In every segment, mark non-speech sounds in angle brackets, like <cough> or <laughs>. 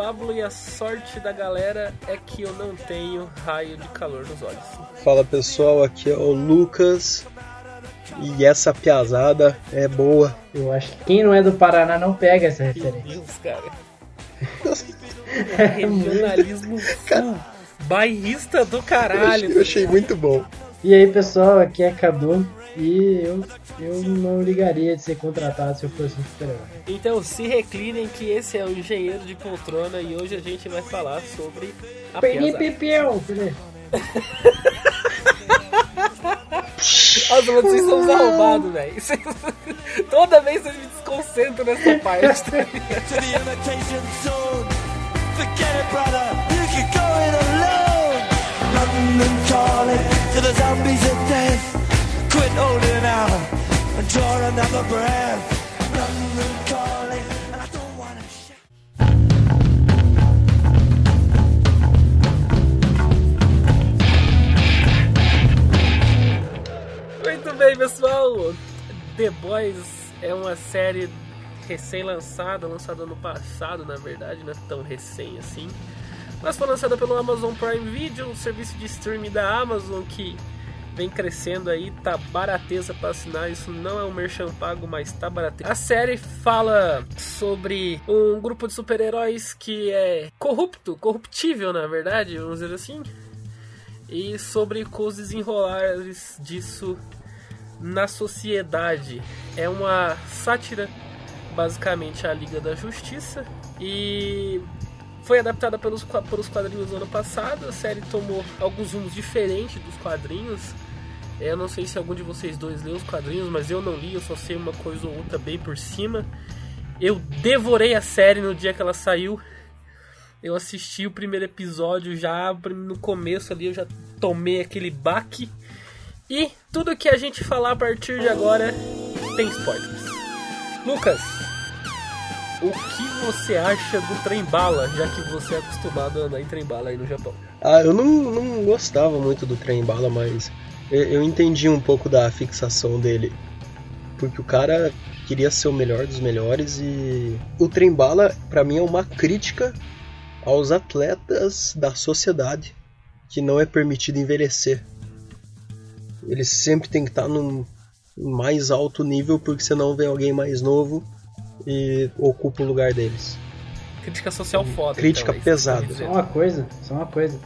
Pablo e a sorte da galera é que eu não tenho raio de calor nos olhos. Fala pessoal, aqui é o Lucas e essa piazada é boa. Eu acho que quem não é do Paraná não pega essa referência. Meu Deus, cara. <laughs> É regionalismo full. Bairrista do caralho. Eu achei, eu achei muito bom. E aí pessoal, aqui é Cadu e eu, eu não ligaria de ser contratado se eu fosse um super-herói. Então se reclinem que esse é o Engenheiro de Poltrona e hoje a gente vai falar sobre a Peninha Pipião, Nossa, <laughs> vocês são arrombados, velho. <laughs> Toda vez vocês me desconcentram nessa parte. <laughs> Forget it, brother. You can go it alone. Calling to the zombies of death. Quit holding out and draw another breath. London calling, Muito bem, pessoal. The Boys é uma série recém-lançada, lançada ano passado, na verdade, não é tão recém assim. Mas foi lançada pelo Amazon Prime Video, um serviço de streaming da Amazon que vem crescendo aí, tá barateza para assinar, isso não é um merchan pago, mas tá barateza. A série fala sobre um grupo de super-heróis que é corrupto, corruptível na verdade, vamos dizer assim, e sobre os desenrolares disso na sociedade. É uma sátira basicamente a Liga da Justiça e foi adaptada pelos, pelos quadrinhos no ano passado. A série tomou alguns rumos diferentes dos quadrinhos. Eu não sei se algum de vocês dois leu os quadrinhos, mas eu não li, eu só sei uma coisa ou outra bem por cima. Eu devorei a série no dia que ela saiu. Eu assisti o primeiro episódio já no começo ali, eu já tomei aquele baque. E tudo que a gente falar a partir de agora tem spoilers. Lucas, o que você acha do trem bala, já que você é acostumado a andar em trem bala aí no Japão? Ah, eu não, não gostava muito do trem bala, mas eu, eu entendi um pouco da fixação dele. Porque o cara queria ser o melhor dos melhores e o trem bala para mim é uma crítica aos atletas da sociedade que não é permitido envelhecer. Eles sempre tem que estar no mais alto nível porque senão vem alguém mais novo e ocupa o lugar deles. Crítica social foda. Crítica então, pesada. Só uma coisa, só uma coisa.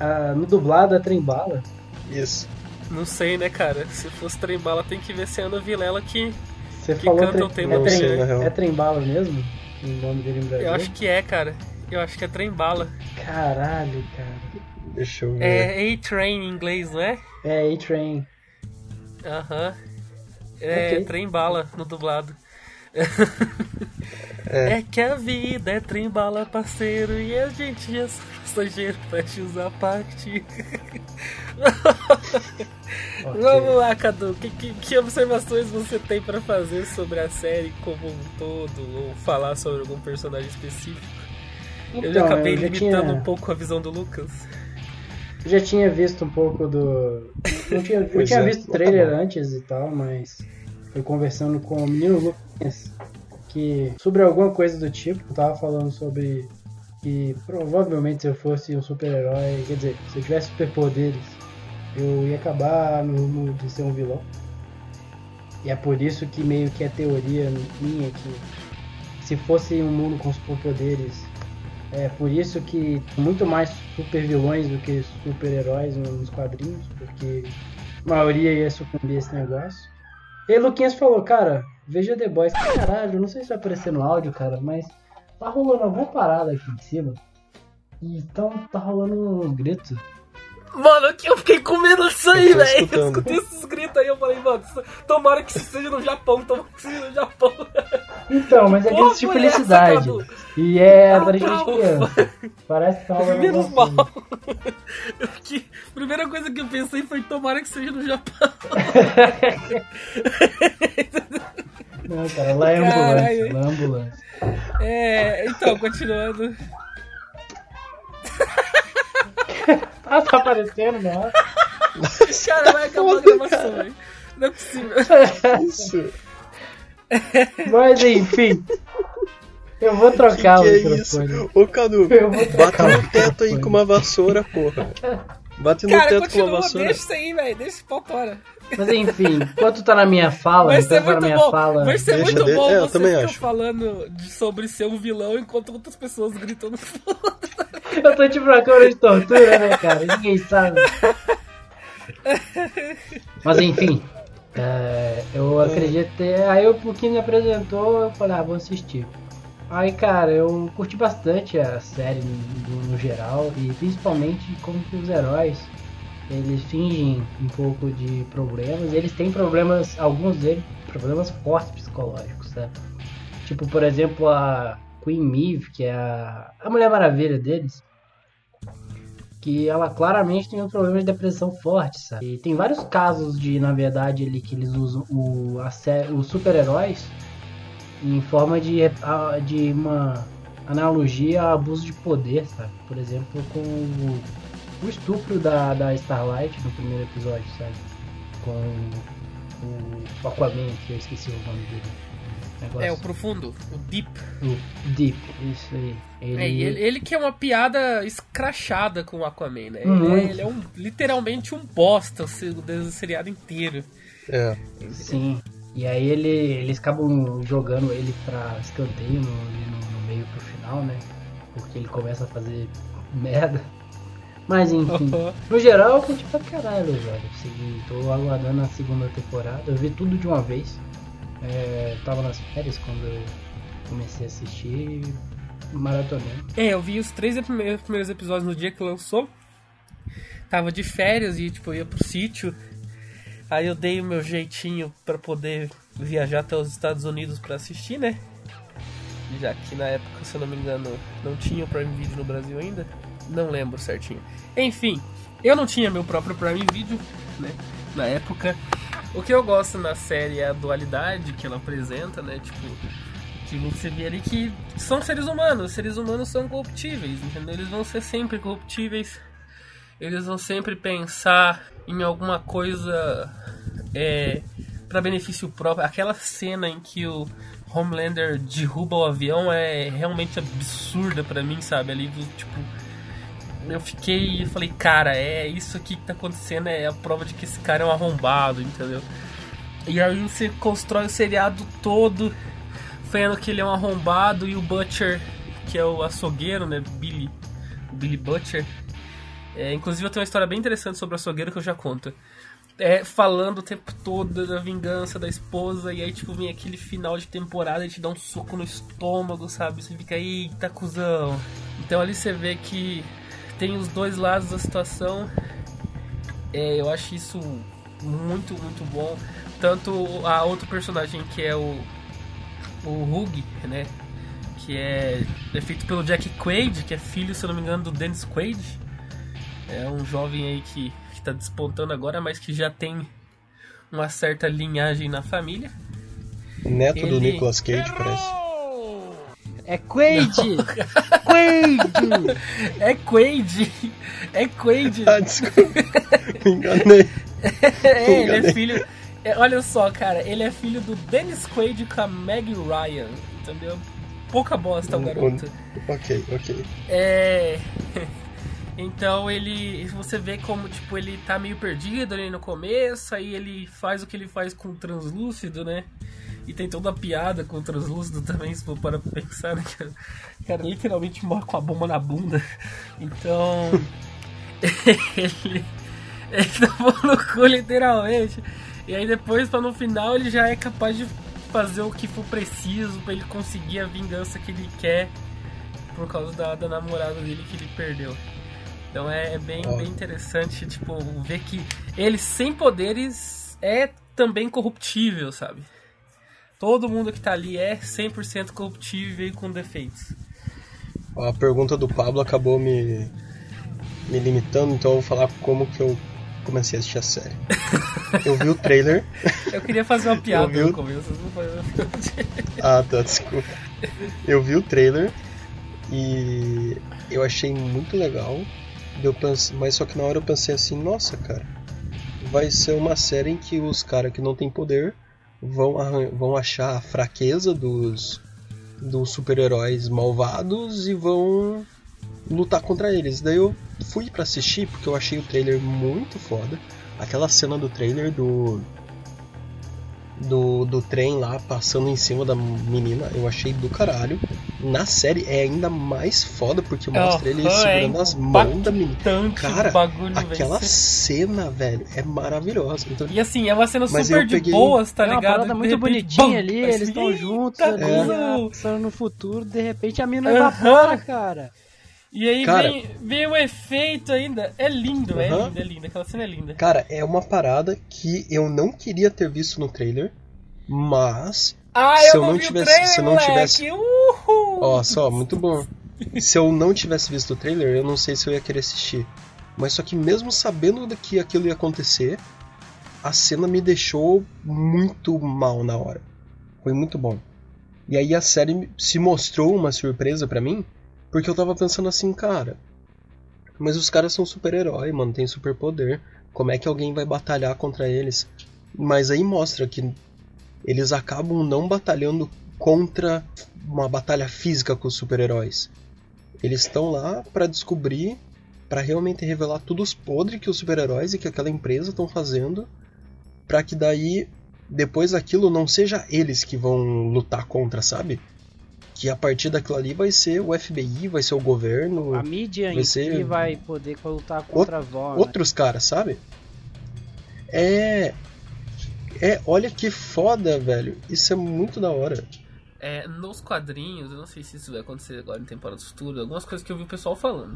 Ah, no dublado é trembala. Isso. Não sei, né, cara? Se fosse trembala, tem que ver se é Ana Vilela que, Você que falou canta trem, o tema é, trem, é trembala mesmo? O nome dele em Brasil? Eu acho que é, cara. Eu acho que é trembala. Caralho, cara. Deixa eu ver. É A-Train em inglês, não é? É A-Train. Aham. É Ok. trem bala no dublado. É. É que a vida é trem bala, parceiro, e a gente é só passageiro, fecha a parte. Vamos lá, Cadu. Que, que, que observações você tem pra fazer sobre a série como um todo, ou falar sobre algum personagem específico? eu já Então, acabei eu já limitando tinha- um pouco a visão do Lucas. Eu já tinha visto um pouco do. Não tinha, eu tinha é. visto o trailer antes e tal, mas foi conversando com o menino Lucas que sobre alguma coisa do tipo, eu tava falando sobre que provavelmente se eu fosse um super-herói, quer dizer, se eu tivesse superpoderes, eu ia acabar no rumo de ser um vilão. E é por isso que meio que a teoria minha que se fosse um mundo com superpoderes, é por isso que muito mais super vilões do que super heróis nos quadrinhos, porque a maioria ia sucumbir a esse negócio. E Luquinhas falou, cara, veja The Boys. Caralho, não sei se vai aparecer no áudio, cara, mas tá rolando alguma parada aqui em cima. Então tá rolando uns gritos. Mano, eu fiquei com medo disso aí, velho. Eu escutei esses gritos aí, eu falei, mano, tomara que isso seja no Japão, tomara que seja no Japão. Então, mas é grito de foi essa, felicidade. E é Ah, pra gente tá, criança. Parece que tá Menos mal. Eu fiquei- a primeira coisa que eu pensei foi tomara que seja no Japão. <laughs> <laughs> Não, cara, lá é Caralho. ambulância, lá é ambulância. É, então, continuando. <laughs> Ah, tá aparecendo, não? Cara, vai acabar a gravação, velho. Não é possível. Isso. Mas enfim. Eu vou trocar que o que é microfone. isso? Ô Cadu, o no teto aí com uma vassoura, porra. <laughs> Bate no Cara, teto com uma continua, vassoura. deixa isso aí, velho. Deixa esse pau fora. Mas enfim, enquanto tá na minha fala, Vai ser tá na muito minha bom. fala. Vai ser Deixa muito de- bom é, eu você também ficar acho. falando de- sobre ser um vilão enquanto outras pessoas gritam no fundo. <laughs> Eu tô tipo na câmera de tortura, né, cara? Ninguém sabe. Mas enfim, é, eu acredito ter. Aí o pouquinho me apresentou, eu falei, ah, vou assistir. Aí, cara, eu curti bastante a série no, no geral e principalmente como que os heróis eles fingem um pouco de problemas. Eles têm problemas, alguns deles, problemas fortes psicológicos, sabe? Tipo, por exemplo, a Queen Maeve, que é a, a Mulher Maravilha deles, que ela claramente tem um problema de depressão forte, sabe? E tem vários casos de, na verdade, ali que eles usam o, a os super-heróis em forma de, a- de uma analogia a abuso de poder, sabe? Por exemplo, com o, o estupro da, da Starlight no primeiro episódio, sabe? Com o, o Aquaman, que eu esqueci o nome dele. Negócio- É, o profundo, o deep. o Deep, isso aí. Ele, É, ele, ele que é uma piada escrachada com o Aquaman, né? Uhum. Ele, é, ele é um, literalmente um bosta o seriado inteiro. É. Sim. E aí ele, eles acabam jogando ele pra escanteio no, no, no meio pro final, né? Porque ele começa a fazer merda. Mas enfim. No geral eu curti pra caralho, velho. Segui, tô aguardando a segunda temporada. Eu vi tudo de uma vez. É, tava nas férias quando eu comecei a assistir maratonei. É, eu vi os três primeiros, primeiros episódios no dia que lançou. Tava de férias e, tipo, ia pro sítio. Aí eu dei o meu jeitinho pra poder viajar até os Estados Unidos pra assistir, né? Já que na época, se eu não me engano, não tinha o Prime Video no Brasil ainda. Não lembro certinho. Enfim, eu não tinha meu próprio Prime Video, né? Na época. O que eu gosto na série é a dualidade que ela apresenta, né? Tipo, que você vê ali que são seres humanos. Seres humanos são corruptíveis, entendeu? Eles vão ser sempre corruptíveis. Eles vão sempre pensar em alguma coisa é, para benefício próprio. Aquela cena em que o Homelander derruba o avião é realmente absurda pra mim, sabe? Ali, tipo, eu fiquei e falei, cara, é isso aqui que tá acontecendo, é a prova de que esse cara é um arrombado, entendeu? E aí você constrói o seriado todo vendo que ele é um arrombado e o Butcher, que é o açougueiro, né? Billy, Billy Butcher. É, inclusive eu tenho uma história bem interessante sobre o açougueiro que eu já conto. É, falando o tempo todo da vingança da esposa, e aí tipo vem aquele final de temporada e te dá um soco no estômago, sabe? Você fica, eita cuzão. Então ali você vê que tem os dois lados da situação. É, eu acho isso muito, muito bom. Tanto a outro personagem que é o o Hug, né? Que é, é feito pelo Jack Quaid, que é filho, se eu não me engano, do Dennis Quaid. É um jovem aí que está despontando agora, mas que já tem uma certa linhagem na família. Neto do Ele- Nicolas Cage, parece. É Quaid! <laughs> Quaid! É Quaid! É Quaid! Ah, desculpa. Me enganei. É, ele enganei. é filho. é, olha só, cara, ele é filho do Dennis Quaid com a Meg Ryan, entendeu? Pouca bosta o Um- garoto. Ok, ok. É. Então ele. Você vê como, tipo, ele tá meio perdido ali no começo, aí ele faz o que ele faz com o translúcido, né? E tem toda a piada com o translúcido também, se for para pensar, né? Cara, cara literalmente morre com a bomba na bunda. Então. <laughs> ele. Ele tomou no cu, literalmente. E aí depois, pra no final, ele já é capaz de fazer o que for preciso pra ele conseguir a vingança que ele quer por causa da, da namorada dele que ele perdeu. Então é, é bem, bem interessante, tipo, ver que ele sem poderes é também corruptível, sabe? Todo mundo que tá ali é 100% corruptível e com defeitos. A pergunta do Pablo acabou me, me limitando, então eu vou falar como que eu comecei a assistir a série. <laughs> Eu vi o trailer. Eu queria fazer uma piada no começo, não <laughs> Ah, tá, desculpa. Eu vi o trailer e eu achei muito legal. Eu pense, mas só que na hora eu pensei assim, nossa, cara, vai ser uma série em que os caras que não têm poder vão, arran- vão achar a fraqueza dos, dos super-heróis malvados e vão lutar contra eles. Daí eu fui para assistir porque eu achei o trailer muito foda. Aquela cena do trailer do do, do trem lá passando em cima da menina, eu achei do caralho. Na série é ainda mais foda porque mostra ele segurando as mãos da menina. Cara, aquela cena, velho, é maravilhosa. Então, e assim, é uma cena super de peguei... boas, tá ligado? É uma parada muito bonitinha ali, eles estão juntos, ali, é. no futuro, de repente a menina evapora, cara. E aí cara, vem, vem o efeito ainda. É lindo, uh -huh. é lindo, é lindo. Aquela cena é linda. Cara, é uma parada que eu não queria ter visto no trailer, mas. Ah, se eu, eu não tivesse. Trailer, se eu não tivesse. Ó, só, muito bom. se eu não tivesse visto o trailer, eu não sei se eu ia querer assistir. Mas só que mesmo sabendo que aquilo ia acontecer, a cena me deixou muito mal na hora. Foi muito bom. E aí a série se mostrou uma surpresa para mim porque eu tava pensando assim, cara. Mas os caras são super-herói, mano, tem superpoder. Como é que alguém vai batalhar contra eles? Mas aí mostra que eles acabam não batalhando contra uma batalha física com os super-heróis. Eles estão lá para descobrir, para realmente revelar tudo os podres que os super-heróis e que aquela empresa estão fazendo, para que daí depois daquilo não seja eles que vão lutar contra, sabe? Que a partir daquilo ali vai ser o FBI, vai ser o governo. A mídia vai em ser... si vai poder lutar contra o... voz. Outros caras, sabe? É. É, olha que foda, velho. Isso é muito da hora. É, nos quadrinhos, eu não sei se isso vai acontecer agora em temporadas futuras, algumas coisas que eu vi o pessoal falando.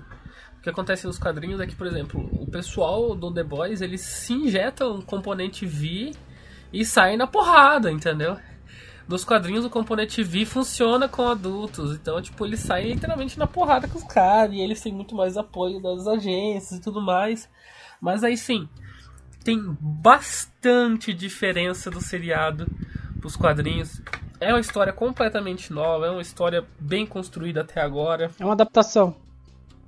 O que acontece nos quadrinhos é que, por exemplo, o pessoal do The Boys, eles se injetam um componente V e saem na porrada, entendeu? Nos quadrinhos o componente V funciona com adultos, então tipo, eles saem literalmente na porrada com os caras e eles têm muito mais apoio das agências e tudo mais. Mas aí sim, tem bastante diferença do seriado pros quadrinhos. É uma história completamente nova, é uma história bem construída até agora. É uma adaptação.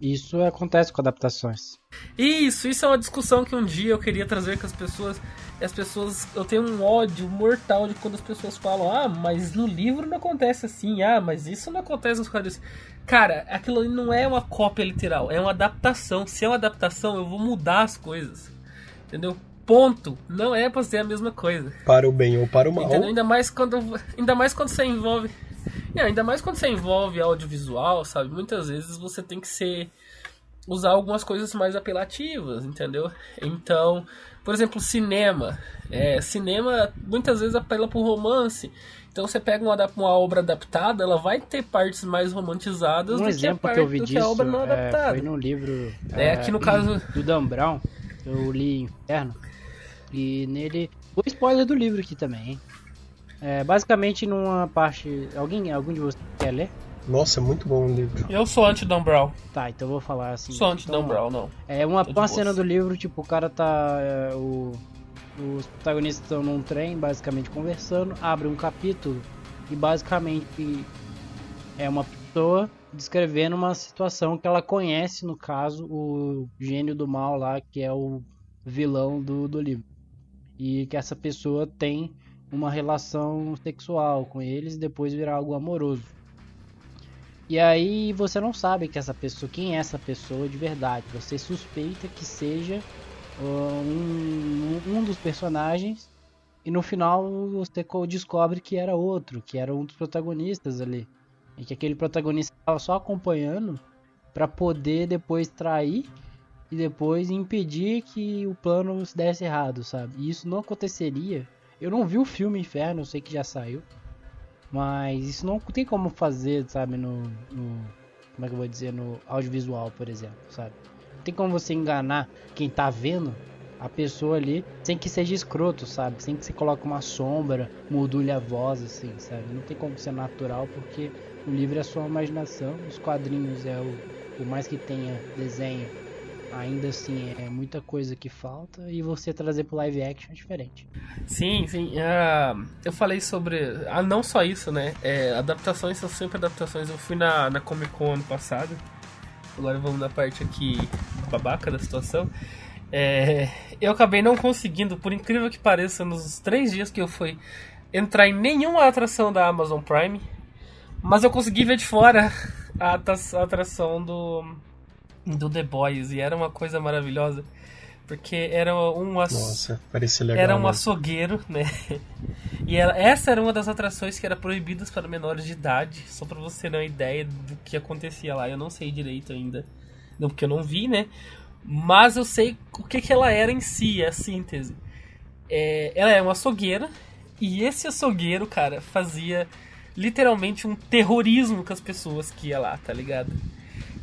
Isso acontece com adaptações. Isso, isso é uma discussão que um dia eu queria trazer com as pessoas. E as pessoas, eu tenho um ódio mortal de quando as pessoas falam: "Ah, mas no livro não acontece assim. Ah, mas isso não acontece nos quadrinhos". Cara, aquilo ali não é uma cópia literal, é uma adaptação. Se é uma adaptação, eu vou mudar as coisas. Entendeu? Ponto. Não é pra ser a mesma coisa. Para o bem ou para o mal. Entendeu? Ainda mais quando ainda mais quando você envolve é, ainda mais quando você envolve audiovisual, sabe? Muitas vezes você tem que ser usar algumas coisas mais apelativas, entendeu? Então, por exemplo, cinema. É, cinema muitas vezes apela pro romance. Então você pega uma, uma obra adaptada, ela vai ter partes mais romantizadas um do, exemplo que a, parte, que eu vi disso, obra não adaptada. É, foi no livro. É, aqui no caso. Do Dan Brown, eu li Inferno. E nele. O spoiler do livro aqui também, hein? É, basicamente numa parte. Alguém, algum de vocês quer ler? Nossa, é muito bom o livro. Eu sou anti-Dan Brown. Tá, então eu vou falar assim. Sou anti-Dan então, Brown, não. É uma, uma cena do livro, tipo, o cara tá. É, o, os protagonistas estão num trem, basicamente conversando, abre um capítulo e basicamente é uma pessoa descrevendo uma situação que ela conhece, no caso, o gênio do mal lá, que é o vilão do, do livro. E que essa pessoa tem uma relação sexual com eles e depois virar algo amoroso. E aí você não sabe que essa pessoa, quem é essa pessoa de verdade. Você suspeita que seja uh, um, um dos personagens e no final você descobre que era outro, que era um dos protagonistas ali. E que aquele protagonista estava só acompanhando para poder depois trair e depois impedir que o plano se desse errado, sabe? E isso não aconteceria eu não vi o filme Inferno, eu sei que já saiu. Mas isso não tem como fazer, sabe, no, no, Como é que eu vou dizer? No audiovisual, por exemplo, sabe? Não tem como você enganar quem tá vendo a pessoa ali sem que seja escroto, sabe? Sem que você coloque uma sombra, module a voz, assim, sabe? Não tem como ser natural porque o livro é sua imaginação, os quadrinhos é o. Por mais que tenha desenho ainda assim é muita coisa que falta e você trazer pro live action é diferente. Sim, sim. Uh, eu falei sobre. Ah, não só isso, né? É, adaptações são sempre adaptações. Eu fui na, na Comic Con ano passado. Agora vamos na parte aqui babaca da situação. É, eu acabei não conseguindo, por incrível que pareça, nos três dias que eu fui entrar em nenhuma atração da Amazon Prime. Mas eu consegui ver de fora <laughs> a atração do, do The Boys e era uma coisa maravilhosa. Porque era um, Nossa, parecia legal, era um né? açougueiro, <laughs> né? E era, essa era uma das atrações que era proibidas para menores de idade, só para você ter uma ideia do que acontecia lá. Eu não sei direito ainda, não porque eu não vi, né? Mas eu sei o que, que ela era em si, a síntese. É, ela é uma açougueira e esse açougueiro, cara, fazia literalmente um terrorismo com as pessoas que ia lá, tá ligado?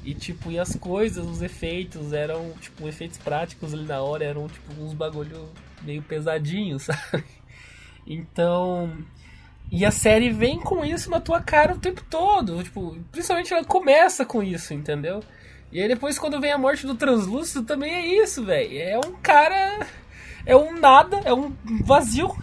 E tipo, e as coisas, os efeitos eram, tipo, efeitos práticos ali na hora, eram tipo uns bagulho meio pesadinhos, <laughs> sabe? Então, e a série vem com isso na tua cara o tempo todo, tipo, principalmente ela começa com isso, entendeu? E aí depois quando vem a morte do translúcido também é isso, velho. É um cara é um nada, é um vazio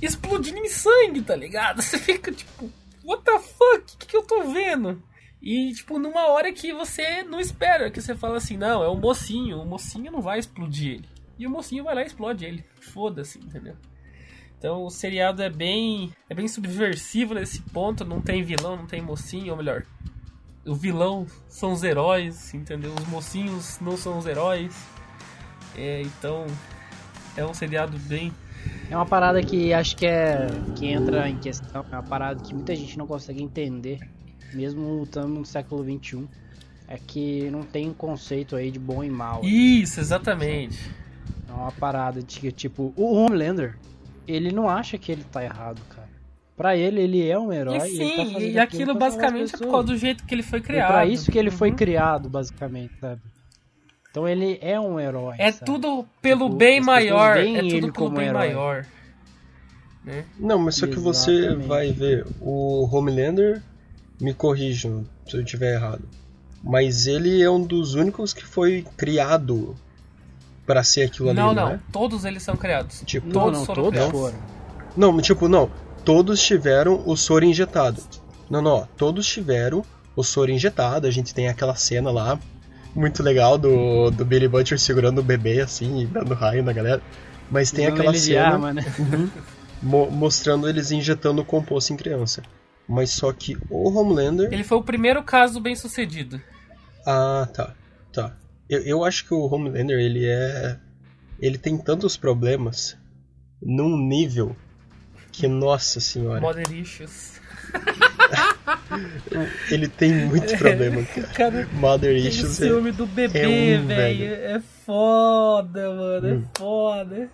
explodindo em sangue, tá ligado? <laughs> Você fica tipo, what the fuck? O que, que eu tô vendo? E, tipo, numa hora que você não espera, que você fala assim, não, é o mocinho, o mocinho não vai explodir ele. E o mocinho vai lá e explode ele. Foda-se, entendeu? Então o seriado é bem. é bem subversivo nesse ponto, não tem vilão, não tem mocinho, ou melhor. O vilão são os heróis, entendeu? Os mocinhos não são os heróis. É, então é um seriado bem. É uma parada que acho que é. que entra em questão, é uma parada que muita gente não consegue entender mesmo estamos no século XXI, é que não tem um conceito aí de bom e mal. Isso, exatamente. É uma parada de que, tipo, o Homelander, ele não acha que ele tá errado, cara. Pra ele, ele é um herói. E sim, e, tá e aquilo basicamente é por causa do jeito que ele foi criado. É pra isso que ele uhum. foi criado, basicamente, sabe? Então ele é um herói. É sabe? tudo pelo tipo, bem maior. É tudo pelo bem herói. maior. Né? Não, mas só que você vai ver o Homelander me corrijam se eu estiver errado. Mas ele é um dos únicos que foi criado para ser aquilo ali, não, não, não é? Todos eles são criados. Tipo, todos não, foram todos criados. foram. Não, tipo, não. Todos tiveram o soro injetado. Não, não, ó, todos tiveram o soro injetado. A gente tem aquela cena lá muito legal do, do Billy Butcher segurando o bebê assim e dando raio na galera. Mas tem Não aquela cena arma, né? uhum, <laughs> mo- mostrando eles injetando o composto em criança. Mas só que o Homelander. Ele foi o primeiro caso bem sucedido. Ah, tá. Tá. Eu, eu acho que o Homelander, ele é. Ele tem tantos problemas num nível que, nossa senhora. Mother issues. <laughs> Ele tem muito problema, cara. Cara, Mother issues é- ciúme do bebê, é um, velho. É foda, mano. Hum. É foda.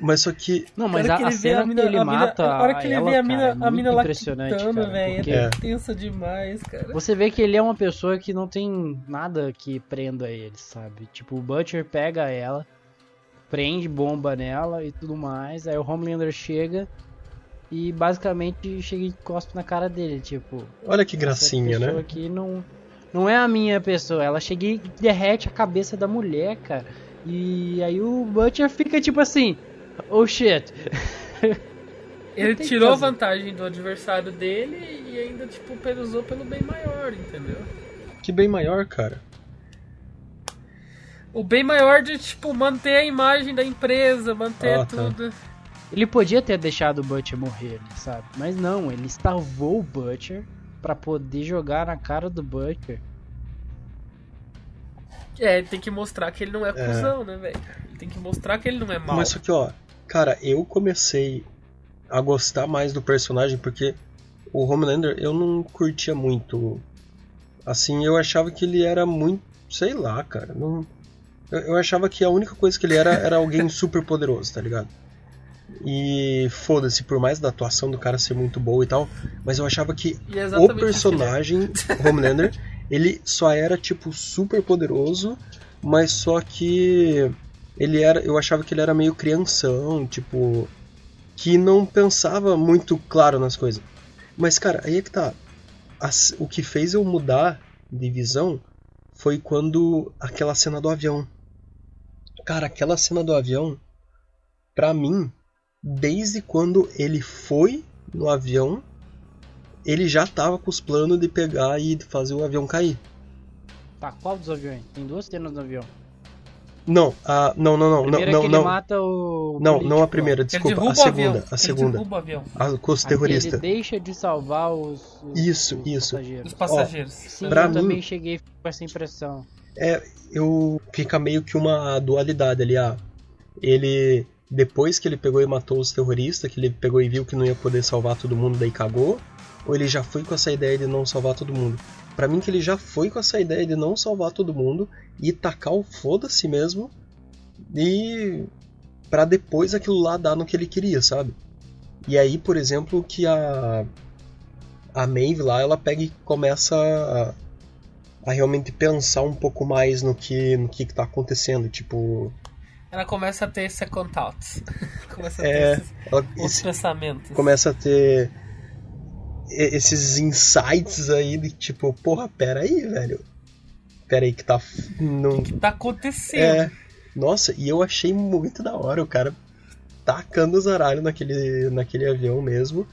Mas só que. Não, mas a, que a cena a mina- que ele a mina- mata A hora que ele ela, vê a mina, cara, é a mina lá cara, velho. porque É É. tensa demais, cara. Você vê que ele é uma pessoa que não tem nada que prenda ele, sabe? Tipo, o Butcher pega ela, prende bomba nela e tudo mais, aí o Homelander chega e basicamente chega e cospe na cara dele, tipo... Olha que essa gracinha, pessoa né? aqui não, não é a minha pessoa, ela chega e derrete a cabeça da mulher, cara. E aí o Butcher fica tipo assim, oh shit. <laughs> Ele tirou a vantagem do adversário dele e ainda, tipo, pesou pelo bem maior, entendeu? Que bem maior, cara. O bem maior de, tipo, manter a imagem da empresa, manter Ah, tá. tudo. Ele podia ter deixado o Butcher morrer, sabe? Mas não, ele salvou o Butcher pra poder jogar na cara do Butcher. É, ele tem que mostrar que ele não é, cuzão, né, velho? Ele tem que mostrar que ele não é mal. Mas só que, ó, cara, eu comecei a gostar mais do personagem porque o Homelander eu não curtia muito. Assim, eu achava que ele era muito. Sei lá, cara. Não, eu, eu achava que a única coisa que ele era era alguém <laughs> super poderoso, tá ligado? E foda-se, por mais da atuação do cara ser muito boa e tal, mas eu achava que é o exatamente personagem Homelander, <laughs> ele só era tipo super poderoso, mas só que ele era, eu achava que ele era meio crianção, tipo que não pensava muito claro nas coisas. Mas cara, aí é que tá. As- o que fez eu mudar de visão foi quando aquela cena do avião. Cara, aquela cena do avião, pra mim, desde quando ele foi no avião, ele já tava com os planos de pegar e fazer o avião cair. Tá, qual dos aviões? Tem duas cenas no avião. Não, a, não, não, não, não, Primeiro não, não. ele mata o. Não, político não a primeira, Ele desculpa, a o avião. segunda, a Ele segunda. derruba o avião. A, com os Aqui terroristas. Ele deixa de salvar os. os- Isso, os isso. passageiros. Os passageiros. Sim, Pra eu mim- também cheguei com essa impressão. É, eu fica meio que uma dualidade ali, ah, ele depois que ele pegou e matou os terroristas, que ele pegou e viu que não ia poder salvar todo mundo, daí cagou, ou ele já foi com essa ideia de não salvar todo mundo? Pra mim que ele já foi com essa ideia de não salvar todo mundo e tacar o foda-se mesmo e pra depois aquilo lá dar no que ele queria, sabe? E aí, por exemplo, que a a Maeve lá, ela pega e começa a, a realmente pensar um pouco mais no que no que, que tá acontecendo, tipo, Ela começa a ter second thoughts. <laughs> começa a É, ter esses ela esse- pensamentos. começa a ter esses insights aí de tipo, porra, pera aí, velho. Pera aí que tá não O que tá acontecendo? é. Nossa, e eu achei muito da hora o cara tacando os aralhos naquele naquele avião mesmo.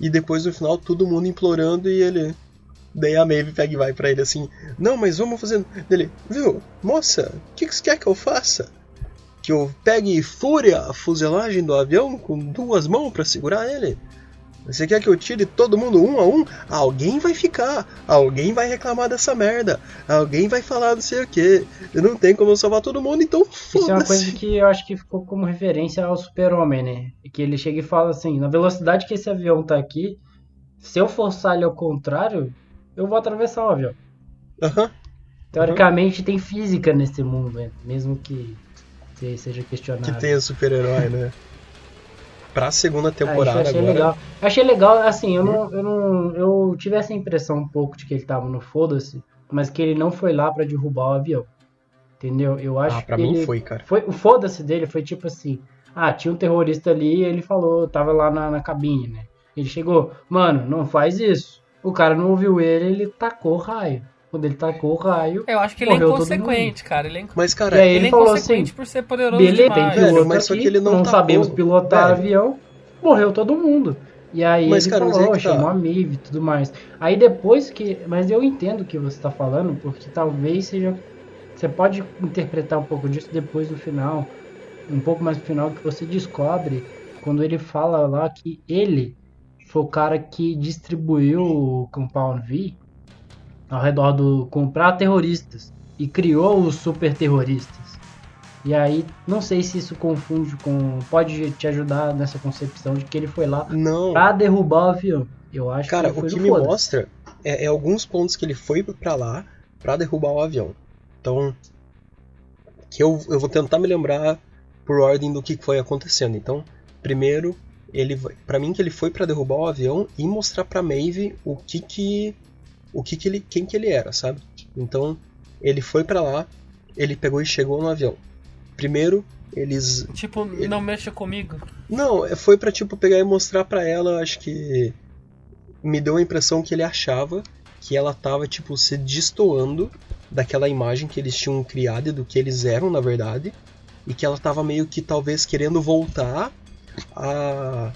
E depois no final todo mundo implorando e ele Daí a Maeve pega e vai pra ele assim: Não, mas vamos fazer. Dele, viu, moça, o que, que você quer que eu faça? Que eu pegue fure a fuselagem do avião com duas mãos pra segurar ele? Você quer que eu tire todo mundo um a um? Alguém vai ficar, alguém vai reclamar dessa merda, alguém vai falar não sei o que. Não tem como eu salvar todo mundo, então Isso é uma coisa foda-se. que eu acho que ficou como referência ao super-homem, né? Que ele chega e fala assim, na velocidade que esse avião tá aqui, se eu forçar ele ao contrário, eu vou atravessar o avião. Aham. Teoricamente tem física nesse mundo, né? mesmo que se- seja Que questionável. tenha super-herói, né? <laughs> Pra segunda Ah, temporada achei agora. legal. Achei legal, assim, eu não, eu não. Eu tive essa impressão um pouco de que ele tava no foda-se, mas que ele não foi lá pra derrubar o avião. Entendeu? Eu acho Ah, pra que mim ele foi, cara. Foi, o foda-se dele foi tipo assim: ah, tinha um terrorista ali e ele falou, tava lá na, na cabine, né? Ele chegou, mano, não faz isso. O cara não ouviu ele, ele tacou o raio. Quando ele tacou o raio, Eu acho que ele é Morreu todo inconsequente, cara. Ele é, Mas, e cara, aí ele ele, é falou inconsequente assim: por ser poderoso beleza, tem demais. piloto Velho, mas só que ele não tacou, sabemos pilotar velho. avião, morreu todo mundo. E aí Mas, ele cara, mas falou, que tá. chamou a MIV e tudo mais. Aí depois que. Mas eu entendo o que você tá falando, porque talvez seja. Você pode interpretar um pouco disso depois no final. Um pouco mais no final que você descobre quando ele fala lá que ele foi o cara que distribuiu o Compound V ao redor do comprar terroristas e criou os super terroristas. E aí, não sei se isso confunde com. Pode te ajudar nessa concepção de que ele foi lá não. pra derrubar o avião. Eu acho Cara, que o que me mostra é, é alguns pontos que ele foi pra lá pra derrubar o avião. Então, que eu, eu vou tentar me lembrar por ordem do que foi acontecendo. Então, primeiro, ele pra mim que ele foi pra derrubar o avião e mostrar pra Maeve o que que o que que ele quem que ele era, sabe? Então, ele foi pra lá, ele pegou e chegou no avião. Primeiro, eles Tipo, não mexa comigo. não, é- foi pra tipo pegar e mostrar pra ela, acho que me deu a impressão que ele achava que ela tava tipo se destoando daquela imagem que eles tinham criado e do que eles eram na verdade, e que ela tava meio que talvez querendo voltar a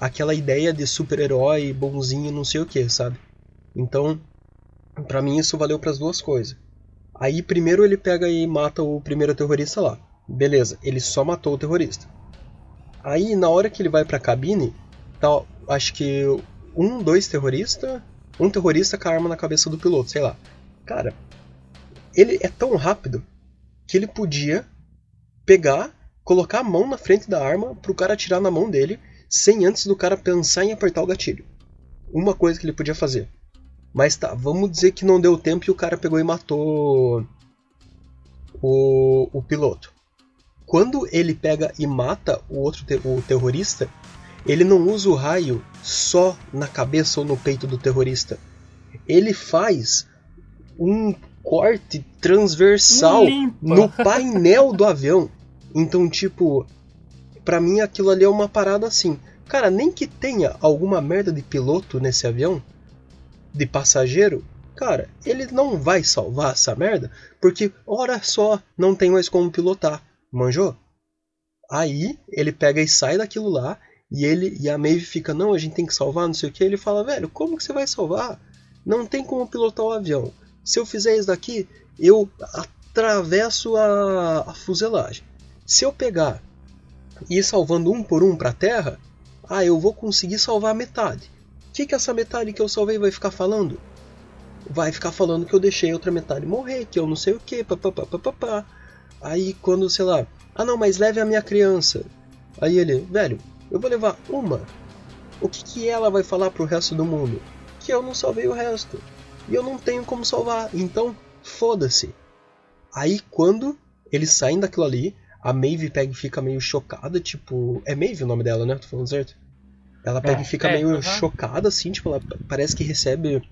aquela ideia de super-herói bonzinho, não sei o que, sabe? Então, pra mim isso valeu pras duas coisas. Aí primeiro ele pega e mata o primeiro terrorista lá. Beleza, ele só matou o terrorista. Aí na hora que ele vai pra cabine, tá, acho que um, dois terroristas, um terrorista com a arma na cabeça do piloto, sei lá. Cara, ele é tão rápido que ele podia pegar, colocar a mão na frente da arma pro cara atirar na mão dele, sem antes do cara pensar em apertar o gatilho. Uma coisa que ele podia fazer. Mas tá, vamos dizer que não deu tempo e o cara pegou e matou o, o piloto. Quando ele pega e mata o outro te- o terrorista, ele não usa o raio só na cabeça ou no peito do terrorista. Ele faz um corte transversal Limpa. no painel do avião. Então, tipo, pra mim aquilo ali é uma parada assim. Cara, nem que tenha alguma merda de piloto nesse avião, de passageiro, cara, ele não vai salvar essa merda, porque, ora só, não tem mais como pilotar. Manjou? Aí ele pega e sai daquilo lá, e ele e a Maeve fica, não, a gente tem que salvar, não sei o que. Ele fala, velho, como que você vai salvar? Não tem como pilotar o avião. Se eu fizer isso daqui, eu atravesso a, a fuselagem. Se eu pegar e ir salvando um por um para a Terra, ah, eu vou conseguir salvar metade. O que, que essa metade que eu salvei vai ficar falando? Vai ficar falando que eu deixei outra metade morrer, que eu não sei o que, papapá. Aí quando, sei lá, ah não, mas leve a minha criança. Aí ele, velho, eu vou levar uma. O que, que ela vai falar pro resto do mundo? Que eu não salvei o resto. E eu não tenho como salvar, então foda-se. Aí quando eles saem daquilo ali, a Maeve pega e fica meio chocada, tipo. É Maeve o nome dela, né? Tô falando certo? Ela pega É, e fica é, meio chocada, assim, tipo, ela parece que recebe.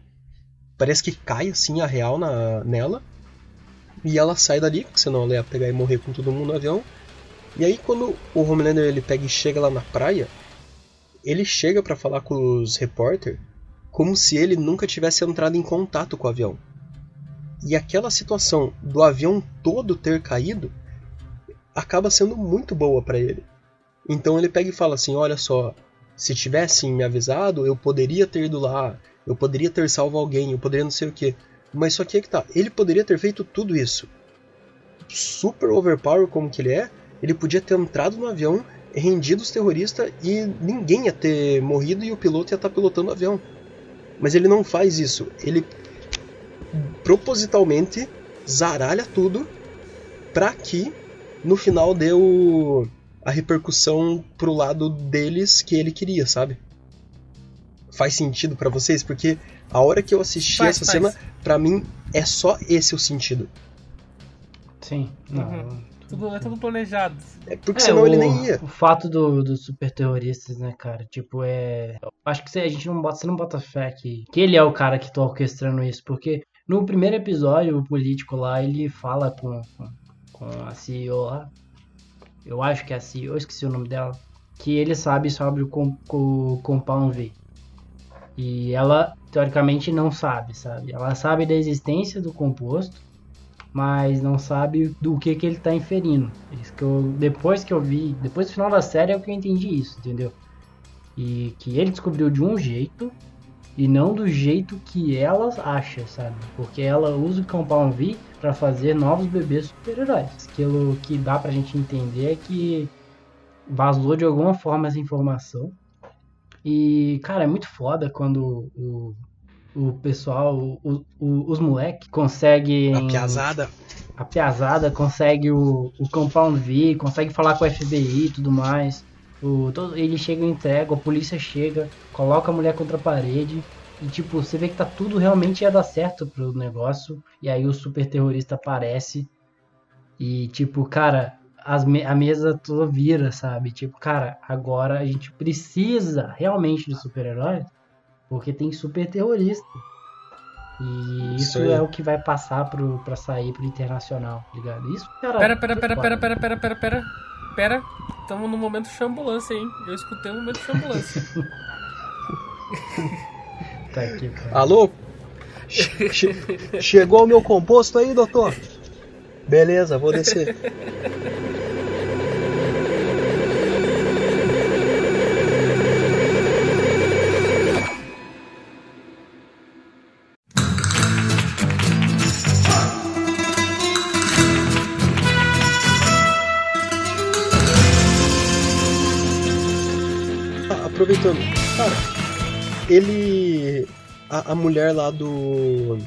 Parece que cai assim a real na, nela. E ela sai dali, porque senão ela ia pegar e morrer com todo mundo no avião. E aí quando o Homelander ele pega e chega lá na praia, ele chega pra falar com os repórter como se ele nunca tivesse entrado em contato com o avião. E aquela situação do avião todo ter caído acaba sendo muito boa pra ele. Então ele pega e fala assim: "Olha só, se tivessem me avisado, eu poderia ter ido lá, eu poderia ter salvo alguém, eu poderia não sei o que. Mas só que é que tá, ele poderia ter feito tudo isso. Super overpower como que ele é, ele podia ter entrado no avião, rendido os terroristas e ninguém ia ter morrido e o piloto ia estar pilotando o avião. Mas ele não faz isso. Ele propositalmente zaralha tudo pra que no final deu a repercussão pro lado deles que ele queria, sabe? Faz sentido pra vocês? Porque a hora que eu assisti Faz, essa faz. cena, pra mim é só esse o sentido. Sim. Não. Uhum. Tudo, é tudo planejado. É porque É, senão o, ele nem ia. O fato do- dos super terroristas, né, cara? Tipo, é. Acho que você- a gente não bota, você não bota fé que, que ele é o cara que tá orquestrando isso, porque no primeiro episódio, o político lá, ele fala com, com, com a CEO lá. Eu acho que é a CEO, eu esqueci o nome dela. Que ele sabe sobre o, com, o Compound V. E ela, teoricamente, não sabe, sabe? Ela sabe da existência do composto, mas não sabe do que que ele tá inferindo. Isso que eu, depois que eu vi, depois do final da série é que eu entendi isso, entendeu? E que ele descobriu de um jeito e não do jeito que ela acha, sabe? Porque ela usa o Compound V para fazer novos bebês super-heróis. Aquilo que dá pra gente entender é que vazou de alguma forma essa informação. E, cara, é muito foda quando o, o pessoal, o, o- os moleques conseguem A piazada. a piazada consegue o, o Compound V, consegue falar com o FBI e tudo mais. O, todo, ele chega e entrega, a polícia chega, coloca a mulher contra a parede. E tipo, você vê que tá tudo realmente ia dar certo pro negócio. E aí o super terrorista aparece. E tipo, cara, as me- a mesa toda vira, sabe? Tipo, cara, agora a gente precisa realmente de super-heróis. Porque tem super terrorista. E Isso isso, é o que vai passar pro, pra sair pro internacional, tá ligado? Isso, cara. Pera, pera, pera, pera, pera, pera, pera, pera. Pera, tamo no momento de ambulância, hein? Eu escutei um momento de ambulância. <laughs> Tá aqui, cara. Alô? Che- che- chegou o meu composto aí, doutor? Beleza, vou descer. Ele. A, a mulher lá do.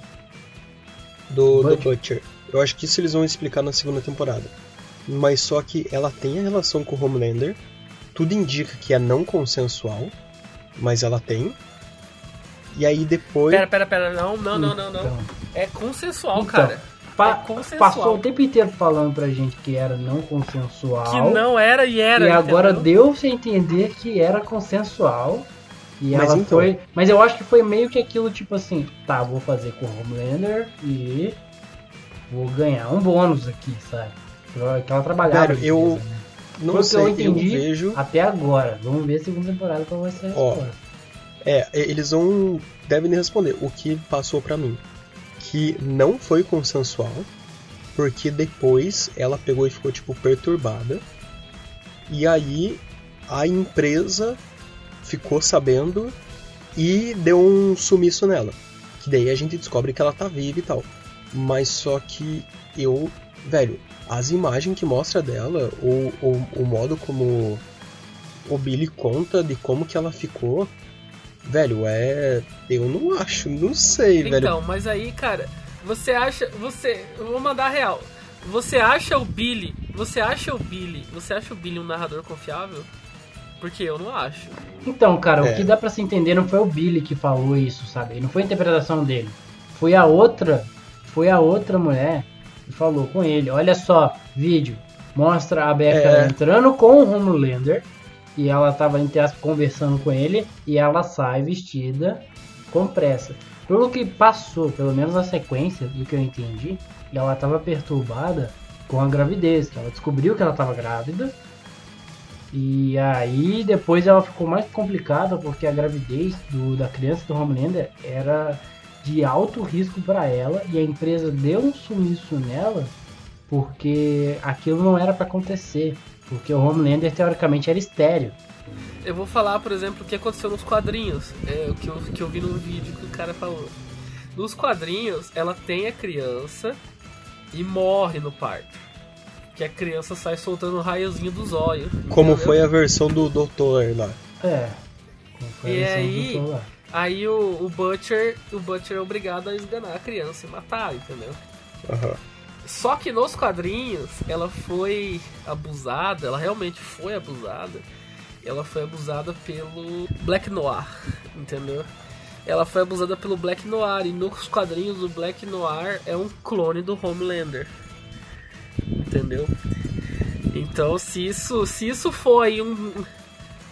Do, do Butcher. Butcher. Eu acho que isso eles vão explicar na segunda temporada. Mas só que ela tem a relação com o Homelander. Tudo indica que é não consensual. Mas ela tem. E aí depois. Pera, pera, pera. Não, não, não, não, não. Então, É consensual, Então, cara. pa- é consensual. passou o tempo inteiro falando pra gente que era não consensual. Que não era e era. e agora entendeu? deu-se a entender que era consensual. E Mas ela então- foi. Mas eu acho que foi meio que aquilo, tipo assim, tá, vou fazer com o Homelander e vou ganhar um bônus aqui, sabe? Que ela trabalhava. Velho, de eu- né? Não Foi o que sei, eu eu, entendi. vejo. Até agora. Vamos ver a segunda temporada qual vai ser a resposta. É, eles vão. devem me responder o que passou pra mim. Que não foi consensual, porque depois ela pegou e ficou, tipo, perturbada. E aí a empresa ficou sabendo e deu um sumiço nela. Que daí a gente descobre que ela tá viva e tal. Mas só que eu, velho, as imagens que mostra dela, ou o, o modo como o Billy conta de como que ela ficou, velho, é. Eu não acho, não sei, velho. Então, mas aí, cara, você acha. Você. Eu vou mandar real. Você acha o Billy. Você acha o Billy. Você acha o Billy um narrador confiável? Porque eu não acho. Então, cara, É. o que dá pra se entender não foi o Billy que falou isso, sabe? Não foi a interpretação dele. Foi a outra, foi a outra mulher que falou com ele. Olha só, vídeo. Mostra a Becca É. entrando com o Homelander e ela tava entre aspas, conversando com ele e ela sai vestida com pressa. Pelo que passou, pelo menos na sequência do que eu entendi, ela tava perturbada com a gravidez, que ela descobriu que ela tava grávida e aí depois ela ficou mais complicada porque a gravidez do, da criança do Homelander era de alto risco para ela e a empresa deu um sumiço nela porque aquilo não era para acontecer. Porque o Homelander teoricamente era estéreo. Eu vou falar, por exemplo, o que aconteceu nos quadrinhos. É, o que eu, que eu vi num vídeo que o cara falou. Nos quadrinhos, ela tem a criança e morre no parto. Que a criança sai soltando um raiozinho dos olhos. Como entendeu? foi a versão do doutor lá. É. Como foi a E versão do aí-. Aí o, o Butcher, o Butcher é obrigado a esganar a criança e matar, entendeu? Aham. Só que nos quadrinhos ela foi abusada, ela realmente foi abusada. Ela foi abusada pelo Black Noir, entendeu? Ela foi abusada pelo Black Noir e nos quadrinhos o Black Noir é um clone do Homelander. Entendeu? Então, se isso, se isso for aí um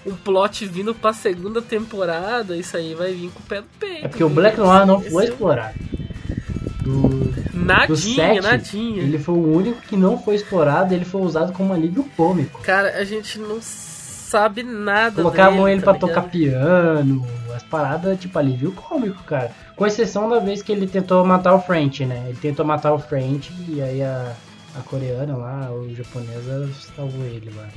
um plot vindo pra segunda temporada, isso aí vai vir com o pé no peito. É porque o viu? Black Noir não foi explorado. Do, do Nadinha, sete, nadinha. ele foi o único que não foi explorado, ele foi usado como alívio cômico. Cara, a gente não sabe nada Colocar a dele, ele tá pra tocar ligado? piano, as paradas tipo alívio cômico, cara. Com exceção da vez que ele tentou matar o French, né? Ele tentou matar o French e aí a, a coreana lá, o japonesa, salvou ele lá.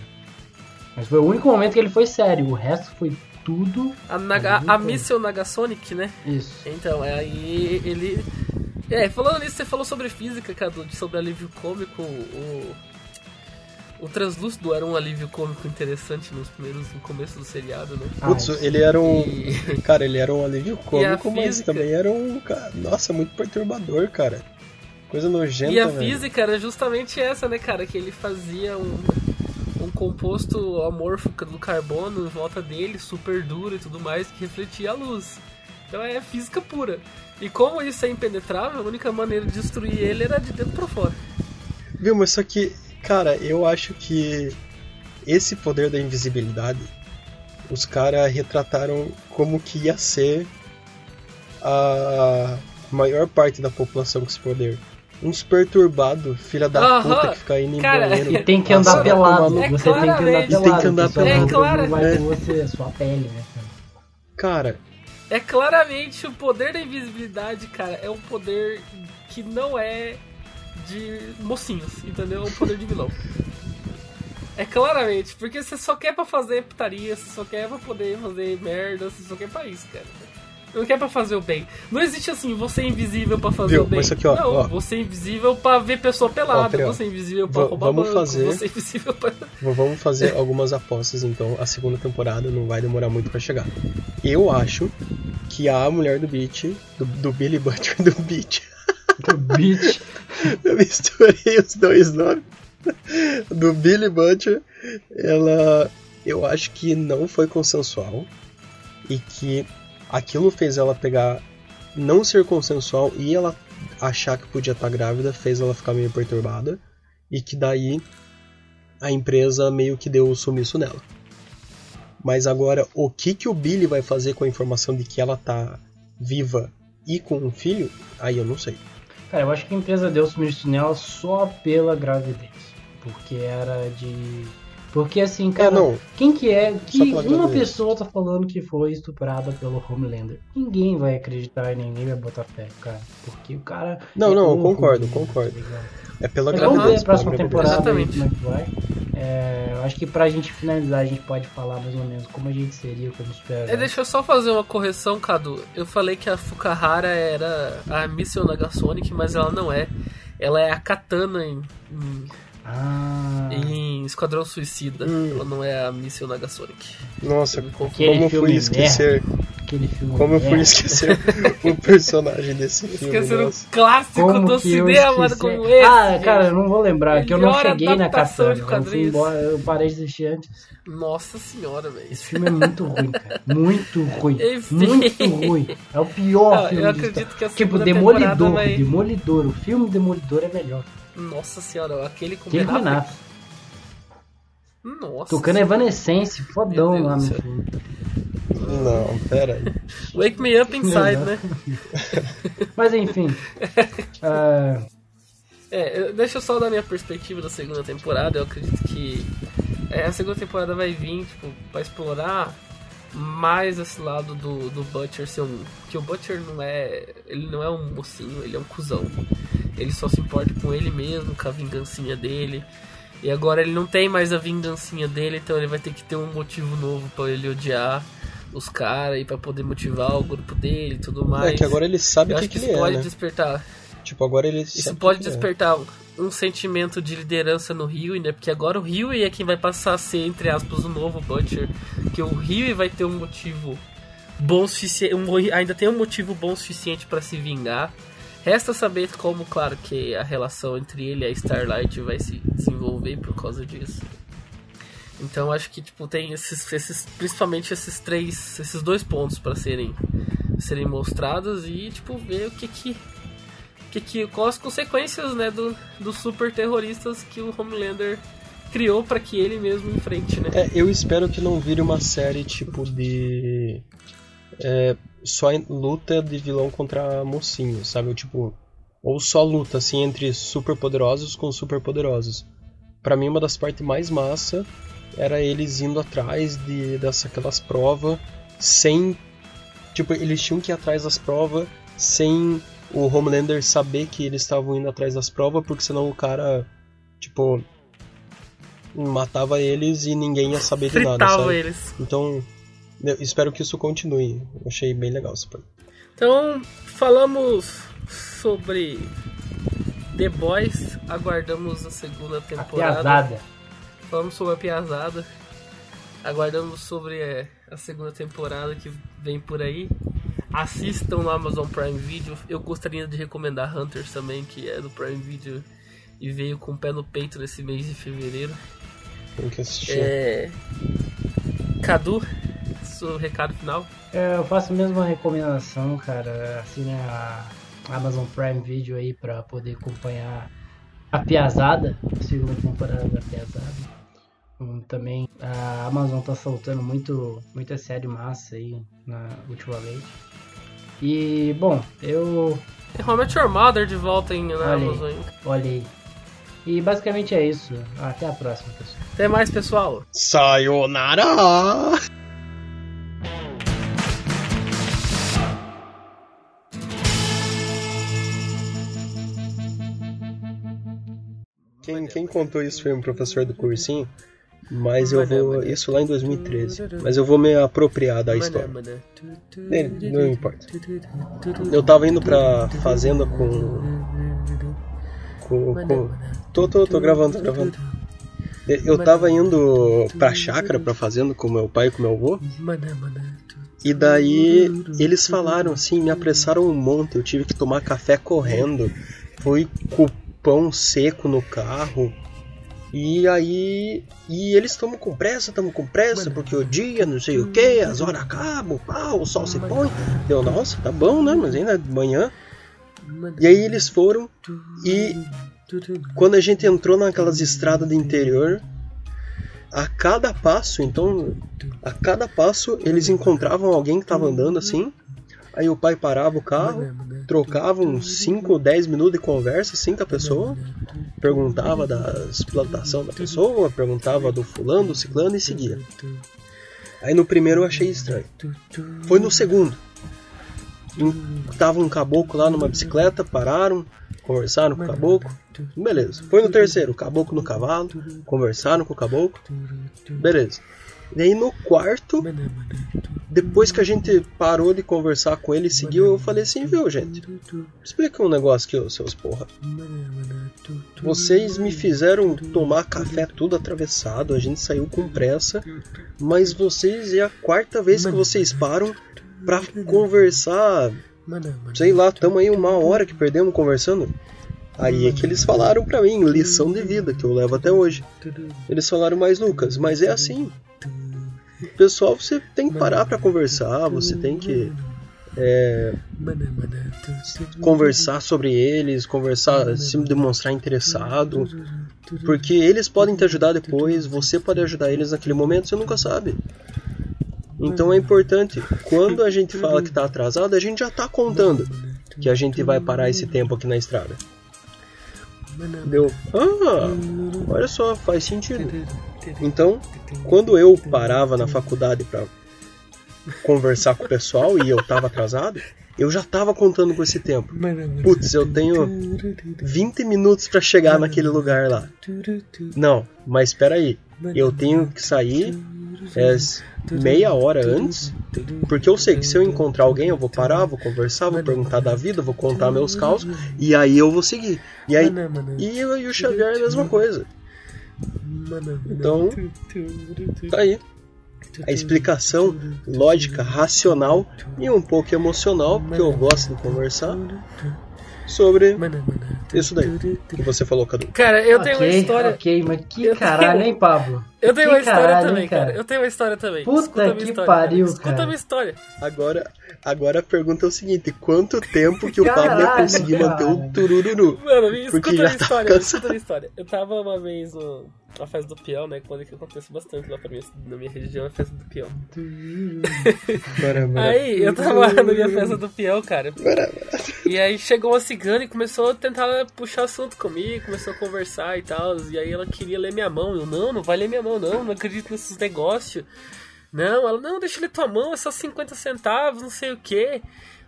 Mas foi o único momento que ele foi sério, o resto foi tudo A, Naga, a. Missile Nagasonic, né? isso. Então, é aí ele. É, falando nisso, você falou sobre física, Cadu, sobre alívio cômico. O, o Translúcido era um alívio cômico interessante nos primeiros, no começo do seriado, né? Putz, Ah, ele era um. E- Cara, ele era um alívio <laughs> cômico, mas física? também era um. Nossa, muito perturbador, cara. Coisa nojenta, E a velho. física era justamente essa, né, cara? Que ele fazia um, um composto amorfo do carbono em volta dele, super duro e tudo mais, que refletia a luz. Então é física pura. E como isso é impenetrável, a única maneira de destruir ele era de dentro pra fora. Viu, mas só que, cara, eu acho que esse poder da invisibilidade, os caras retrataram como que ia ser a maior parte da população com esse poder. Uns perturbados, filha da Aham, puta, que fica indo em cara, banheiro. E tem que Nossa, andar tomar pelado. É você tem que andar claramente. pelado. Tem que andar pelado. É não vai é. com você, sua pele, né? cara? Cara, É claramente o poder da invisibilidade, cara, é um poder que não é de mocinhos, entendeu? É um poder de vilão. É claramente, porque você só quer pra fazer putaria, você só quer pra poder fazer merda, você só quer pra isso, cara. Não quer pra fazer o bem. Não existe assim, você é invisível pra fazer Viu, o bem. mas aqui, ó, não, ó. você é invisível pra ver pessoa pelada, Ó, peraí, ó. você é invisível pra roubar vamos banco, fazer- você é invisível pra... vamos fazer algumas apostas então. A segunda temporada não vai demorar muito pra chegar. Eu acho que a mulher do Beat, do, do Billy Butcher <laughs> do Beat, O Beat. <laughs> Eu misturei os dois nomes. Do Billy Butcher, ela. Eu acho que não foi consensual. E que aquilo fez ela pegar. Não ser consensual e ela achar que podia estar grávida, fez ela ficar meio perturbada. E que daí a empresa meio que deu o sumiço nela. Mas agora, o que, que o Billy vai fazer com a informação de que ela tá viva e com um filho? Aí eu não sei. Cara, eu acho que a empresa deu sumiço nela só pela gravidez. Porque era de. Porque assim, É, cara, não. quem que é que uma gravidez. pessoa tá falando que foi estuprada pelo Homelander? Ninguém vai acreditar e ninguém vai botar fé, cara. Porque o cara. Não, é não, eu concordo, Homelander, concordo. tá? É pela Mas vamos ver gravidez. a próxima temporada Exatamente. como é que vai. É, eu acho que pra gente finalizar, a gente pode falar mais ou menos como a gente seria como super É, deixa eu só fazer uma correção, Cadu. Eu falei que a Fukahara era a Mission Nagasonic, mas ela não é. Ela é a Katana em, em, Ah, em Esquadrão Suicida. Hum. Ela não é a Mission Nagasonic. Nossa, como fui esquecer. aquele filme. Como eu fui esquecer <laughs> o personagem desse filme. Esqueceram um nossa. clássico Como do cinema como esse. Ah, cara, eu não vou lembrar, que eu não cheguei na Katana. Eu, fui quadrinhos. embora, eu parei de assistir antes. Nossa senhora, velho. Esse filme é muito ruim, cara. Muito <laughs> ruim. Enfim. Muito ruim. É o pior Ah, filme eu acredito que a Tipo, Demolidor. vai... Demolidor. O filme Demolidor é melhor. Nossa senhora, aquele com Aquele Ben Affleck. Nossa. Tocando Evanescence, fodão Meu Deus lá no filme. Não, pera aí. Wake Me Up Inside, né? <laughs> Mas enfim. ah, É, eu- deixa eu só dar minha perspectiva da segunda temporada. Eu acredito que é, a segunda temporada vai vir, tipo, pra explorar mais esse lado do, do Butcher ser um. Que o Butcher não é. Ele não é um mocinho, ele é um cuzão. Ele só se importa com ele mesmo, com a vingancinha dele. E agora ele não tem mais a vingancinha dele, então ele vai ter que ter um motivo novo pra ele odiar os caras e pra poder motivar o grupo dele e tudo mais. É que agora ele sabe o que, que que isso ele é, pode né? despertar Tipo, agora ele isso pode que ele é. despertar um sentimento de liderança no Rio, né? Porque agora o Rio é quem vai passar a ser, entre aspas, o novo Butcher. Que o Rio vai ter um motivo bom suficiente. Um, ainda tem um motivo bom suficiente para se vingar. Resta saber como, claro, que a relação entre ele e a Starlight vai se desenvolver por causa disso. Então acho que tipo tem esses, esses principalmente esses três, esses dois pontos para serem serem mostrados e tipo ver o que que que, que quais as consequências né do, dos super terroristas que o Homelander criou para que ele mesmo enfrente, né? É, eu espero que não vire uma série tipo de. É, só luta de vilão contra mocinho, sabe? Tipo. Ou só luta, assim, entre super poderosos com super poderosos. Pra mim, uma das partes mais massa era eles indo atrás de, dessas aquelas provas sem. Tipo, eles tinham que ir atrás das provas sem o Homelander saber que eles estavam indo atrás das provas, porque senão o cara, tipo, matava eles e ninguém ia saber de nada, sabe? eles. Então, eu espero que isso continue. Eu achei bem legal parte. Então, falamos sobre The Boys, aguardamos a segunda a temporada. piazada. Falamos sobre a piazada. Aguardamos sobre é, a segunda temporada que vem por aí. Assistam no Amazon Prime Video. Eu gostaria de recomendar Hunters também, que é do Prime Video e veio com o pé no peito nesse mês de fevereiro. Tem que assistir. É... Cadu, seu recado final. É, Eu faço a mesma recomendação, cara. Assine a Amazon Prime Video aí pra poder acompanhar a Piazada, a segunda temporada da Piazada. Hum, Também a Amazon tá soltando muito, muita série massa aí na ultimamente. E, bom, eu E How Your Mother de volta em, na Olha aí. Amazon. olhei. E basicamente é isso. Até a próxima, pessoal. Até mais, pessoal. Sayonara! Quem, quem contou isso foi um professor do cursinho, mas eu vou. Isso lá em 2013. Mas eu vou me apropriar da história. Não importa. Eu tava indo pra fazenda com. com. com tô, tô, tô gravando, tô gravando. Eu tava indo pra chácara, pra fazenda com meu pai e com meu avô. E daí eles falaram assim, me apressaram um monte, eu tive que tomar café correndo. Com o pão seco no carro. E aí. E eles estamos com pressa, estamos com pressa, porque o dia, não sei o que, as horas acabam, o sol se põe. Eu, nossa, tá bom, né? Mas ainda é de manhã. E aí eles foram e quando a gente entrou naquelas estradas do interior, a cada passo, então, a cada passo eles encontravam alguém que estava andando assim. Aí o pai parava o carro, trocava uns 5 ou 10 minutos de conversa assim com a pessoa, perguntava das plantação da pessoa, perguntava do fulano, do ciclano e seguia. Aí no primeiro eu achei estranho. Foi no segundo. Tava um caboclo lá numa bicicleta, pararam. conversaram com o caboclo. Beleza. Foi no terceiro, caboclo no cavalo, conversaram com o caboclo. Beleza. E aí no quarto, depois que a gente parou de conversar com ele e seguiu, eu falei assim, viu, gente? Explica um negócio aqui, seus porra. Vocês me fizeram tomar café tudo atravessado, a gente saiu com pressa, mas vocês é a quarta vez que vocês param pra conversar. Sei lá, tamo aí uma hora que perdemos conversando. Aí é que eles falaram pra mim, lição de vida, que eu levo até hoje. Eles falaram, mais Lucas, mas é assim. Pessoal, você tem que parar pra conversar, você tem que é, conversar sobre eles, conversar, se demonstrar interessado, porque eles podem te ajudar depois, você pode ajudar eles naquele momento, você nunca sabe. Então é. importante, quando a gente fala que está atrasado, a gente já está contando que a gente vai parar esse tempo aqui na estrada. Deu, ah, olha só, faz sentido. Então, quando eu parava na faculdade para conversar com o pessoal e eu estava atrasado, eu já estava contando com esse tempo. Putz, eu tenho 20 minutos para chegar naquele lugar lá. Não, mas espera aí. Eu tenho que sair é, meia hora antes, porque eu sei que se eu encontrar alguém, eu vou parar, vou conversar, vou perguntar da vida, vou contar meus caos, e aí eu vou seguir. E aí, e, eu, e o Xavier é a mesma coisa. Então, tá aí. A explicação lógica, racional e um pouco emocional, porque eu gosto de conversar sobre isso daí que você falou, Cadu. Cara, eu tenho uma história. Ok, mas que Eu caralho, tenho- hein, Pablo? Eu tenho Que uma história caralho, também, cara. cara? Eu tenho uma história também. Puta Escuta que história, pariu, Escuta cara. a minha história. Agora, agora a pergunta é o seguinte: quanto tempo que o Pablo ia Caralho, conseguir manter o turururu? Mano, escuta a minha tá história, escuta a minha história. Eu tava uma vez no, na festa do peão, né? Quando que acontece bastante lá pra mim, na minha região, é a festa do peão. <laughs> Caramba. Aí, eu tava lá na minha festa do peão, cara. E aí chegou uma cigana e começou a tentar puxar assunto comigo, começou a conversar e tal. E aí ela queria ler minha mão. Eu, não, não vai ler minha mão, não, não acredito nesses negócios. Não, ela, não, deixa eu ler tua mão, é só 50 centavos, não sei o que.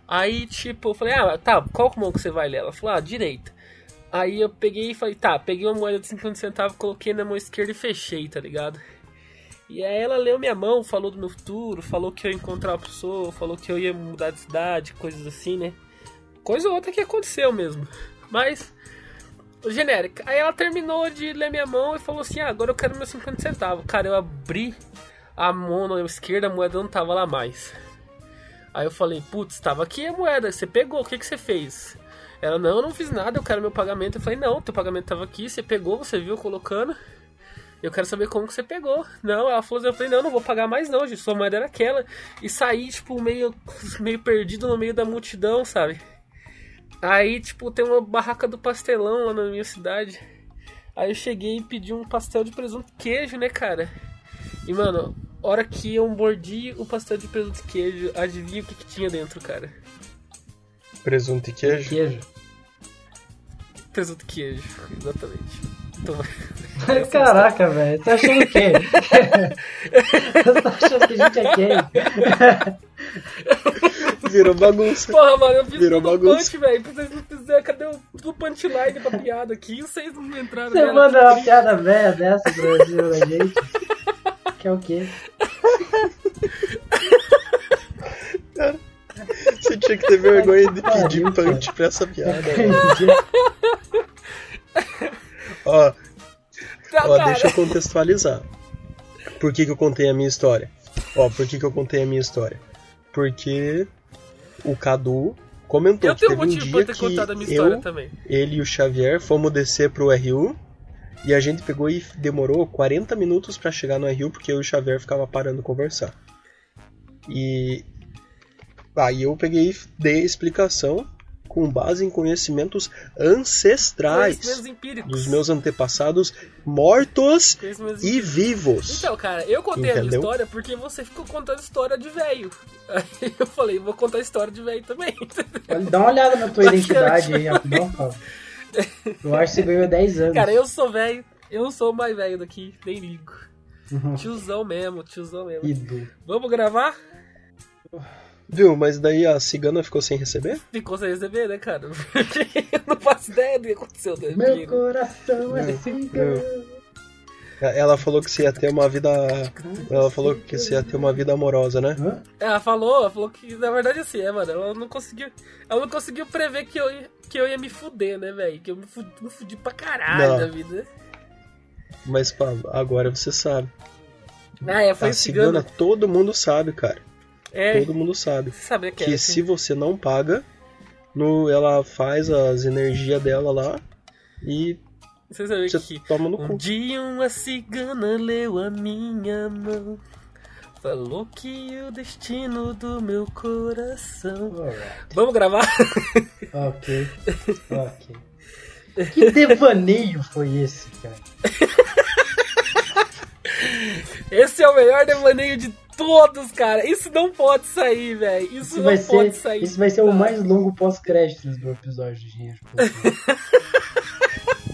Aí, tipo, eu falei, ah, tá, qual mão que você vai ler? Ela falou, ah, direita. Aí eu peguei e falei, tá, peguei uma moeda de 50 centavos, coloquei na mão esquerda e fechei, tá ligado? E aí ela leu minha mão, falou do meu futuro, falou que eu ia encontrar uma pessoa, falou que eu ia mudar de cidade, coisas assim, né? Coisa ou outra que aconteceu mesmo. Mas, genérica. Aí ela terminou de ler minha mão e falou assim: ah, agora eu quero meus 50 centavos. Cara, eu abri a mão na esquerda, a moeda não tava lá mais. Aí eu falei: putz, tava aqui a moeda, você pegou, o que, que você fez? Ela: não, eu não fiz nada, eu quero meu pagamento. Eu falei: não, teu pagamento tava aqui, você pegou, você viu colocando. Eu quero saber como que você pegou. Não, ela falou assim, eu falei, não, não vou pagar mais não, gente. Sua moeda era aquela. E saí, tipo, meio, <laughs> meio perdido no meio da multidão, sabe? Aí, tipo, tem uma barraca do pastelão lá na minha cidade. Aí eu cheguei e pedi um pastel de presunto e queijo, né, cara? E, mano, hora que eu mordi o pastel de presunto e queijo, adivinha o que, que tinha dentro, cara? Presunto e queijo? Queijo. Presunto e queijo, exatamente. Então, Caraca, velho. Tá achando o quê? tá achando que a gente é quem? Virou bagunça. Porra, mano, eu fiz Virou tudo bagunça. punch, velho. Vocês não fizeram, cadê o, o punchline pra piada aqui? Vocês não entraram Você manda uma piada velha dessa pra cima da gente? Que é o quê? Você tinha que ter vergonha de pedir punch pra essa piada. <laughs> Ó, ó, deixa eu contextualizar. Por que, que eu contei a minha história? Ó, por que, que eu contei a minha história? Porque o Cadu comentou Eu que teve um motivo pra dia ter que contado a minha história eu, também. ele e o Xavier fomos descer pro RU e a gente pegou e demorou 40 minutos pra chegar no RU porque eu e o Xavier ficava parando conversar. E aí eu peguei e dei a explicação com base em conhecimentos ancestrais Conhecimentos empíricos. dos meus antepassados mortos e vivos. Então, cara, eu contei a Entendeu? história porque você ficou contando história de velho. Aí eu falei, vou contar história de velho também. Dá uma olhada na tua identidade aí, rapidão, Paulo. Eu acho que você ganhou 10 anos. Cara, eu sou velho, eu sou o mais velho daqui, nem ligo. Uhum. Tiozão mesmo, tiozão mesmo. Ídolo. Vamos gravar? Viu? Mas daí a cigana ficou sem receber? Ficou sem receber, né, cara? Porque <laughs> eu não faço ideia do que aconteceu Meu domingo. coração é Meu, cigano. Ela falou que você ia ter uma vida. Ela falou que você ia ter uma vida amorosa, né? Hã? Ela falou, ela falou que na verdade assim, é, mano, ela não conseguiu. Ela não conseguiu prever que eu, ia- que eu ia me fuder, né, velho? Que eu me fudi, me fudi pra caralho Não. da vida. Mas pá, agora você sabe. Ah, é, foi A cigano. cigana, todo mundo sabe, cara. É, Todo mundo sabe. você sabia que, Que era, se você não paga, no, ela faz as energias dela lá e Você sabia você que toma no um cu. dia uma cigana leu a minha mão. Falou que o destino do meu coração. Alright. Vamos gravar? <laughs> Ok. Ok. <laughs> Que devaneio foi esse, cara? Esse é o melhor devaneio de todos, cara. Isso não pode sair, velho. Isso, Isso não vai, pode ser, sair. isso vai ser o mais longo pós-créditos do episódio, gente. <laughs>